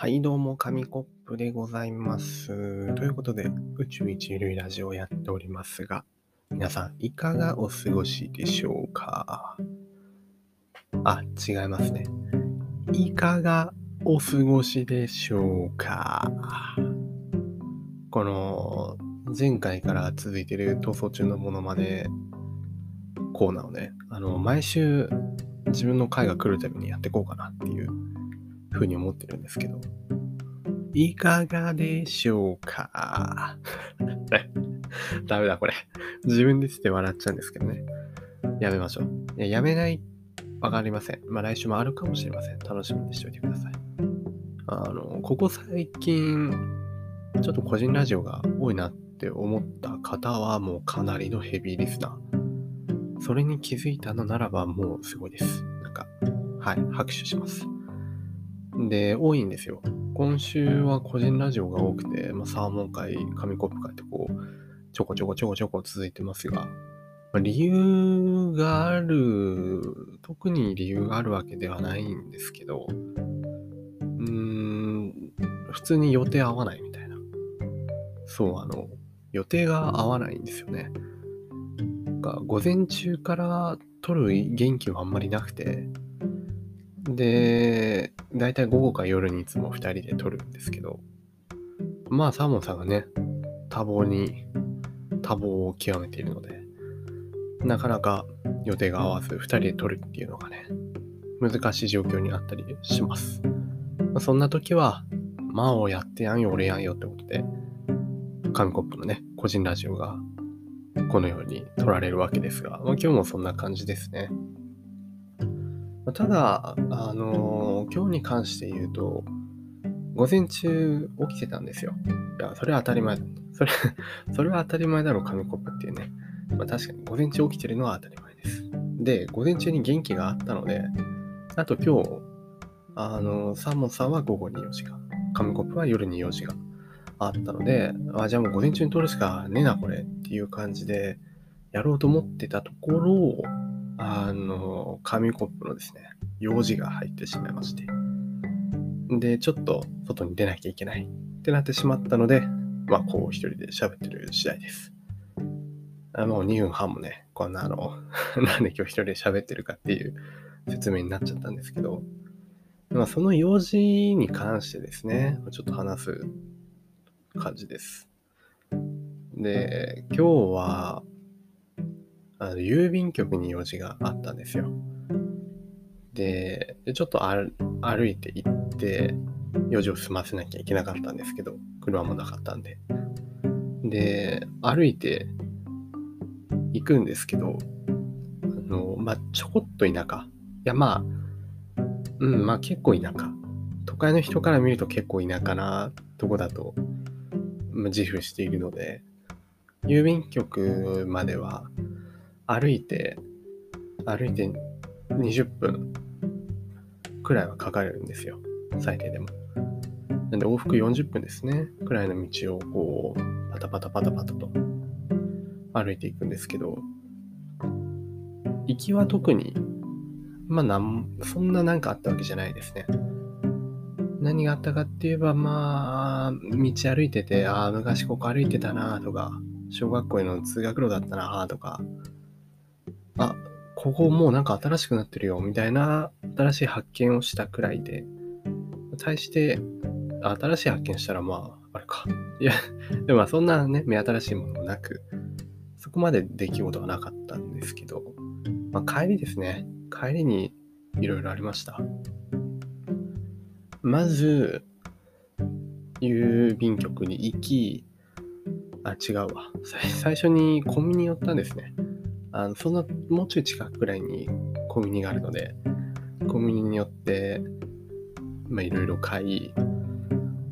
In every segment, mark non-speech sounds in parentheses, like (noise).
はい、どうも、紙コップでございます。ということで、宇宙一類ラジオをやっておりますが、皆さん、いかがお過ごしでしょうか？あ、違いますね。いかがお過ごしでしょうか？この、前回から続いてる逃走中のものまでコーナーをね、あの、毎週自分の回が来るたびにやっていこうかなっていうふうに思ってるんですけど、いかがでしょうか？(laughs) ダメだ、これ。自分でして笑っちゃうんですけどね。やめましょう。いややめない、わかりません。まあ来週もあるかもしれません。楽しみにしておいてください。あの、ここ最近、ちょっと個人ラジオが多いなって思った方はもうかなりのヘビーリスナー。それに気づいたのならばもうすごいです。なんか、はい、拍手します。で、多いんですよ。今週は個人ラジオが多くて、まあ、サーモン会、紙コップ会ってこう、ちょこちょこちょこちょこ続いてますが、まあ、理由がある、特に理由があるわけではないんですけど、うーん、普通に予定合わないみたいな。そう、あの、予定が合わないんですよね。なんか午前中から撮る元気はあんまりなくて、で、だいたい午後か夜にいつも2人で撮るんですけど、まあサーモンさんがね、多忙に、多忙を極めているので、なかなか予定が合わず2人で撮るっていうのがね、難しい状況にあったりします。まあ、そんな時は、まあをやってやんよ、俺やんよってことで、紙コップのね、個人ラジオがこのように撮られるわけですが、まあ、今日もそんな感じですね。ただ、あの今日に関して言うと、午前中起きてたんですよ。いや、それは当たり前。それ、(laughs) それは当たり前だろう、紙コップっていうね。まあ確かに午前中起きてるのは当たり前です。で、午前中に元気があったので、あと今日、あのサーモンさんは午後に用事が、紙コップは夜に用事があったので、あ、じゃあもう午前中に撮るしかねえな、これっていう感じで、やろうと思ってたところ、あの、紙コップのですね、用事が入ってしまいまして。で、ちょっと外に出なきゃいけないってなってしまったので、まあ、こう一人で喋ってる次第です。あもう2分半もね、こんなあの、(laughs) なんで今日一人で喋ってるかっていう説明になっちゃったんですけど、まあ、その用事に関してですね、ちょっと話す感じです。で、今日は、あの郵便局に用事があったんですよ。で、ちょっと歩いて行って、用事を済ませなきゃいけなかったんですけど、車もなかったんで。で、歩いて行くんですけど、あの、まあ、ちょこっと田舎。いや、まあ、うん、まあ結構田舎。都会の人から見ると結構田舎なとこだと、まあ自負しているので、郵便局までは歩いて、歩いて20分くらいはかかるんですよ。最低でも。なんで往復40分ですね。くらいの道をこう、パタパタパタパタと歩いていくんですけど、行きは特に、まあなん、そんななんかあったわけじゃないですね。何があったかって言えば、まあ、道歩いてて、ああ、昔ここ歩いてたなとか、小学校への通学路だったなとか、ここもうなんか新しくなってるよ、みたいな新しい発見をしたくらいで、対して、新しい発見したらまあ、あれか。いや、でもまあそんなね、目新しいものもなく、そこまで出来事はなかったんですけど、まあ帰りですね。帰りにいろいろありました。まず、郵便局に行き、あ、違うわ。最初にコンビニ寄ったんですね。あのそんな、もうちょい近くくらいにコンビニがあるので、コンビニに寄って、いろいろ買い、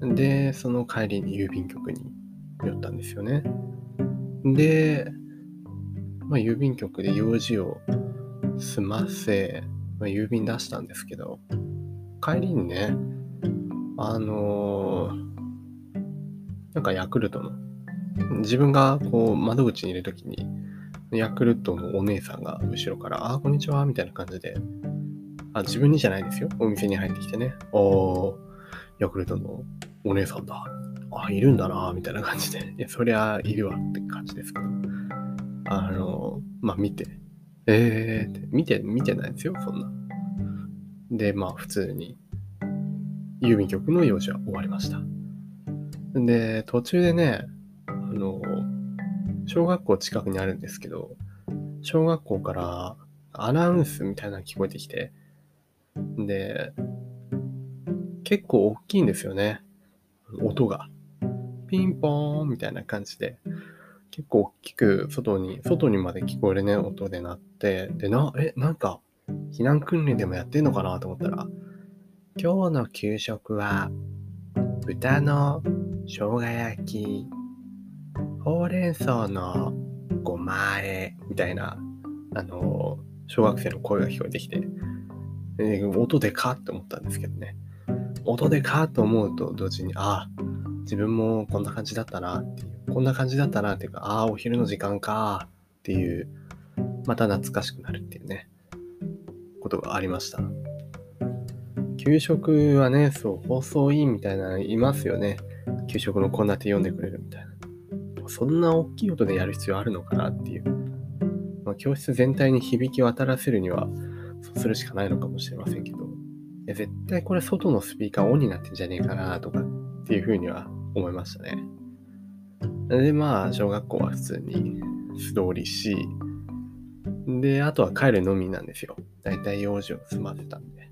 で、その帰りに郵便局に寄ったんですよね。で、まあ、郵便局で用事を済ませ、まあ、郵便出したんですけど、帰りにね、あのーなんかヤクルトの、自分がこう窓口にいるときに、ヤクルトのお姉さんが後ろから、あー、こんにちは、みたいな感じで、あ、自分にじゃないですよ。お店に入ってきてね。おー、ヤクルトのお姉さんだ。あ、いるんだな、みたいな感じで。いや、そりゃいるわって感じですけど。あの、まあ、見て、えーって、見て、見てないですよ、そんな。で、まあ、普通に、郵便局の用事は終わりました。で、途中でね、あの、小学校近くにあるんですけど、小学校からアナウンスみたいなの聞こえてきて、で、結構大きいんですよね。音が。ピンポーンみたいな感じで、結構大きく外に、外にまで聞こえるね、音で鳴って、で、な、え、なんか、避難訓練でもやってんのかなと思ったら、今日の給食は、豚の生姜焼き、ほうれん草のごまあえ、みたいな、あの、小学生の声が聞こえてきて、えー、音でかって思ったんですけどね。音でかと思うと同時に、ああ、自分もこんな感じだったなっていう、こんな感じだったなっていうか、ああ、お昼の時間かっていう、また懐かしくなるっていうね、ことがありました。給食はね、そう、放送委員みたいなのいますよね。給食の献立読んでくれるみたいな。そんな大きい音でやる必要あるのかなっていう。まあ、教室全体に響き渡らせるには、そうするしかないのかもしれませんけど、絶対これ外のスピーカーオンになってんじゃねえかなとかっていうふうには思いましたね。で、まあ、小学校は普通に素通りし、で、あとは帰るのみなんですよ。だいたい用事を済ませたんで。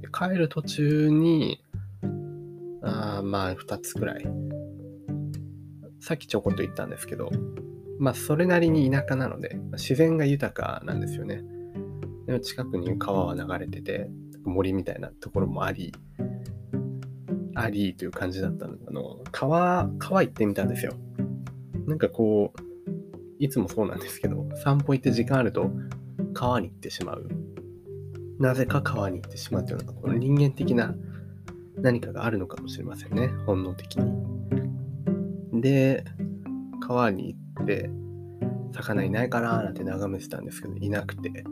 で帰る途中に、あまあ、2つくらい。さっきちょこっと言ったんですけど、まあ、それなりに田舎なので、自然が豊かなんですよね。でも近くに川は流れてて、森みたいなところもあり、ありという感じだったのあの、川、川行ってみたんですよ。なんかこう、いつもそうなんですけど、散歩行って時間あると川に行ってしまう。なぜか川に行ってしまうというのが、この人間的な何かがあるのかもしれませんね。本能的に。で、川に行って、魚いないかななんて眺めてたんですけど、いなくて。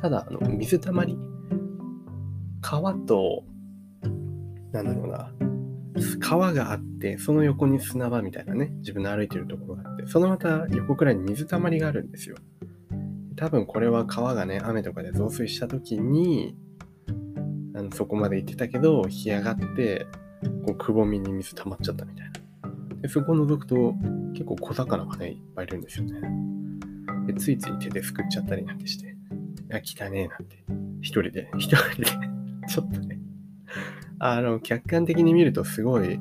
ただ、あの、水たまり川と、なんだろうな、川があって、その横に砂場みたいなね、自分の歩いてるところがあって、そのまた横くらいに水たまりがあるんですよ。多分これは川がね、雨とかで増水した時に、あのそこまで行ってたけど、干上がって、こうくぼみに水溜まっちゃったみたいな。でそこを覗くと、結構小魚がね、いっぱいいるんですよね。でついつい手ですくっちゃったりなんてして、いや、汚ねえなんて、一人で、一人で (laughs) ちょっとね、あの、客観的に見るとすごい、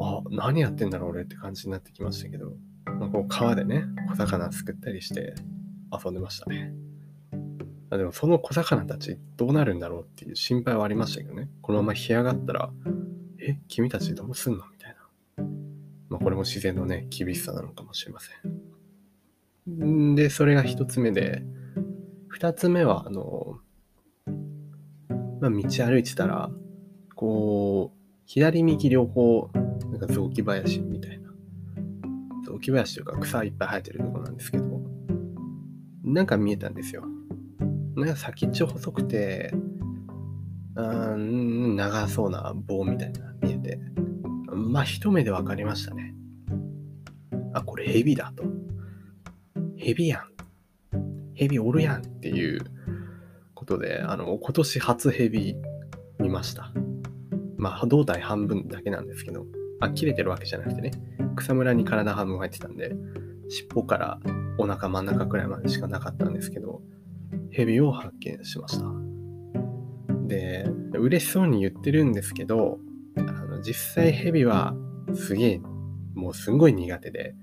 あ、何やってんだろう俺って感じになってきましたけど、まあ、こう川でね、小魚すくったりして遊んでましたね。あでもその小魚たちどうなるんだろうっていう心配はありましたけどね。このまま干上がったら、え、君たちどうすんの。まあこれも自然のね、厳しさなのかもしれません。で、それが一つ目で、二つ目は、あの、まあ、道歩いてたら、こう、左右両方、なんか雑木林みたいな。雑木林というか草いっぱい生えてるとこなんですけど、なんか見えたんですよ。なんか先っちょ細くて、うん、長そうな棒みたいな見えて、まあ一目で分かりましたね。あ、これヘビだと。ヘビやん。ヘビおるやんっていうことで、あの、今年初ヘビ見ました。まあ、胴体半分だけなんですけど、あ、切れてるわけじゃなくてね、草むらに体半分入ってたんで、尻尾からお腹真ん中くらいまでしかなかったんですけど、ヘビを発見しました。で、嬉しそうに言ってるんですけど、実際ヘビはすげえ、もうすんごい苦手で、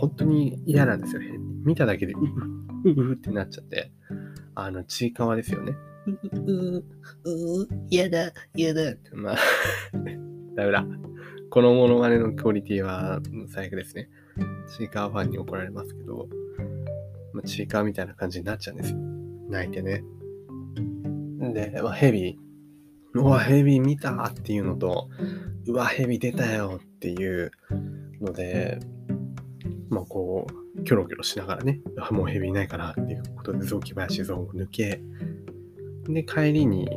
本当に嫌なんですよ。見ただけでうう、ううってなっちゃって。あの、ちいかわですよね。う、う、う、う、やだ、やだって、まあ (laughs) ダメだ。このモノマネのクオリティは最悪ですね。ちいかわファンに怒られますけど、まあ、ちいかわみたいな感じになっちゃうんですよ。泣いてね。で、まあ、ヘビ、うわ、ヘビ見たっていうのと、うわ、ヘビ出たよっていうので、まあこう、キョロキョロしながらね、あもうヘビいないかなっていうことで雑木林ゾーンを抜け、で、帰りに、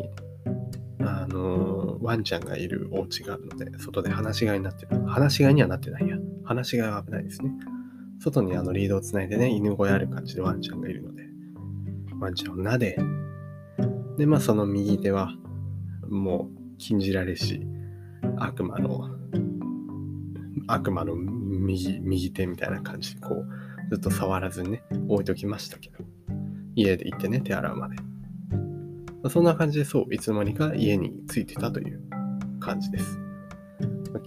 あのーワンちゃんがいるお家があるので、外で放し飼いになってる。放し飼いにはなってないや。放し飼いは危ないですね。外にあのリードをつないでね、犬小屋ある感じでワンちゃんがいるので、ワンちゃんを撫で、で、まあその右手は、もう禁じられし、悪魔の、悪魔の右、右手みたいな感じで、こう、ずっと触らずにね、置いときましたけど、家で行ってね、手洗うまで。そんな感じで、そう、いつの間にか家に着いてたという感じです。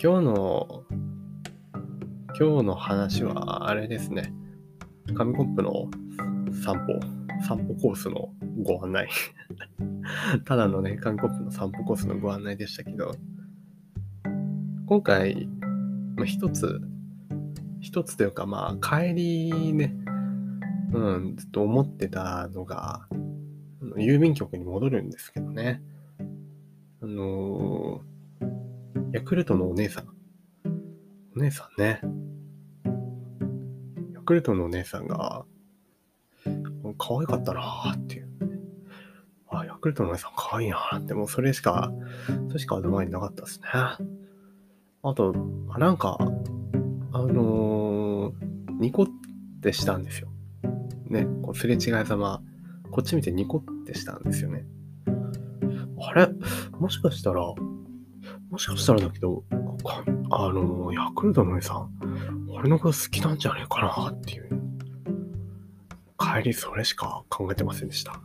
今日の、今日の話は、あれですね、紙コップの散歩、散歩コースのご案内。(laughs) ただのね、紙コップの散歩コースのご案内でしたけど、今回、まあ、一つ、一つというか、まあ、帰りね、うん、ずっと思ってたのが、郵便局に戻るんですけどね。あのーヤクルトのお姉さん。お姉さんね。ヤクルトのお姉さんが、可愛かったなーっていう。あ、ヤクルトのお姉さん可愛いなーって、もうそれしか、それしか頭になかったですね。あと、あなんか、あのーニコってしたんですよ。ね、こうすれ違いざま、こっち見てニコってしたんですよね。あれ？もしかしたら、もしかしたらだけど、あの、ヤクルトのお姉さん、俺のこと好きなんじゃねえかなっていう。帰りそれしか考えてませんでした。